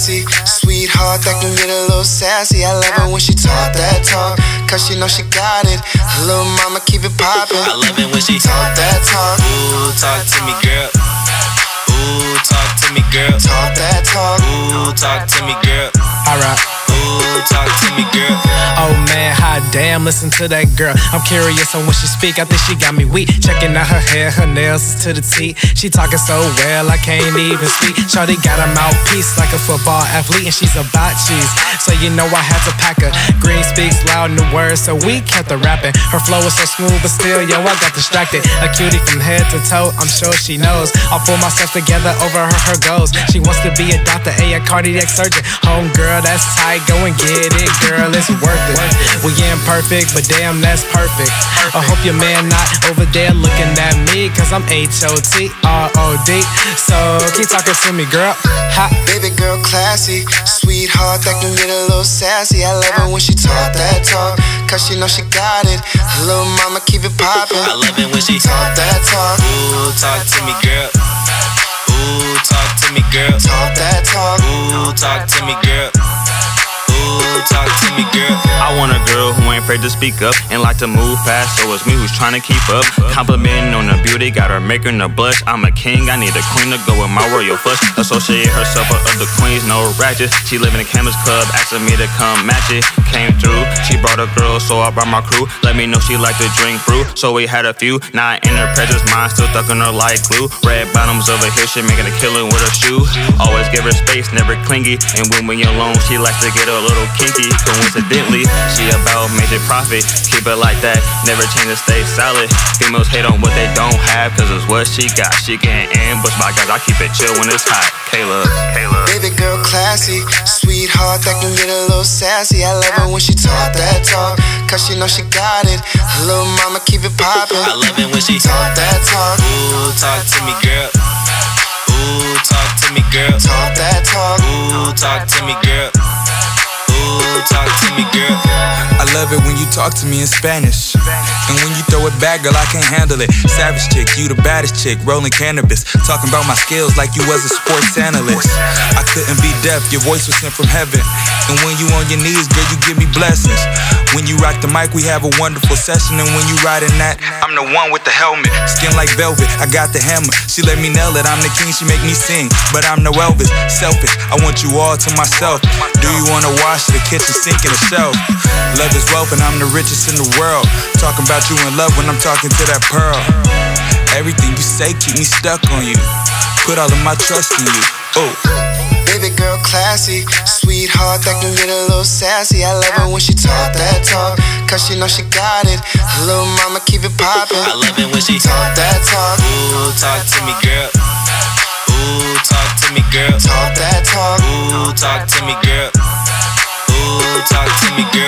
classy. Sweetheart that can get a little sassy. I love her when she talk that talk, cause she know she got it. Little mama keep it poppin'. I love it when she talk that talk. Ooh, talk to me, girl. Ooh, talk to me, girl. Talk that talk. Ooh, talk to me, girl. Alright. Ooh, talk to me, girl. Damn, listen to that girl. I'm curious on when she speak. I think she got me weak. Checking out her hair, her nails is to the T. She talking so well, I can't even speak. Shorty got a mouthpiece like a football athlete, and she's about cheese. So you know I had to pack her. Green speaks loud in the words, so we kept her rapping. Her flow is so smooth, but still, yo, I got distracted. A cutie from head to toe, I'm sure she knows. I'll pull myself together over her, her goals. She wants to be a doctor, a, a cardiac surgeon. Home girl, that's tight go and get it, girl, it's worth it. We imperfect, but damn, that's perfect. I hope your man not over there looking at me, cause I'm H-O-T-R-O-D. So keep talking to me, girl. Hot. Baby girl, classy, sweetheart that can get a little sassy. I love it when she talk that talk, cause she know she got it. Little mama keep it poppin'. I love it when she talk that talk. Ooh, talk to me, girl. Ooh, talk to me, girl. Talk that talk. Ooh, talk to me, girl. Talk to me, girl. I want a girl who ain't afraid to speak up and like to move fast, so it's me who's trying to keep up. Complimenting on her beauty, got her making her blush. I'm a king, I need a queen to go with my royal flush. Associate herself with other queens, no ratchet. She live in a campus club, asking me to come match it. Came through, she brought a girl, so I brought my crew. Let me know she like to drink brew, so we had a few. Now in her presence, mind, still stuck in her like glue. Red bottoms over here, she making a killing with her shoe. Always give her space, never clingy. And when we alone, she likes to get a little kinky. Coincidentally, she about major profit. Keep it like that, never change and stay solid. Females hate on what they don't have, cause it's what she got. She getting ambushed by guys, I keep it chill when it's hot. Girl, classy, sweetheart that can get a little sassy. I love it when she talk that talk, cause she know she got it. Little mama keep it poppin'. I love it when she talk that talk. Ooh, talk to me, girl. Ooh, talk to me, girl. Talk that talk. Ooh, talk to me, girl. Ooh, talk to me, girl. I love it when you talk to me in Spanish. And when you throw it back, girl, I can't handle it. Savage chick, you the baddest chick, rolling cannabis. Talking about my skills like you was a sports analyst. I couldn't be deaf, your voice was sent from heaven. And when you on your knees, girl, you give me blessings. When you rock the mic, we have a wonderful session. And when you riding that, I'm the one with the helmet. Skin like velvet, I got the hammer. She let me nail it, I'm the king, she make me sing. But I'm no Elvis, selfish. I want you all to myself. Do you wanna wash the kitchen sink and the shelf? Love is wealth, and I'm the richest in the world. Talking about you in love when I'm talking to that pearl. Everything you say keep me stuck on you. Put all of my trust in you. Oh. Baby girl, classy, sweetheart that can get a little sassy. I love it when she talk that talk, cause she know she got it. Little mama keep it poppin'. I love it when she talk that talk. Ooh, talk to me, girl. Ooh, talk to me, girl. Talk that talk. Ooh, talk to me, girl. Ooh, talk to me, girl.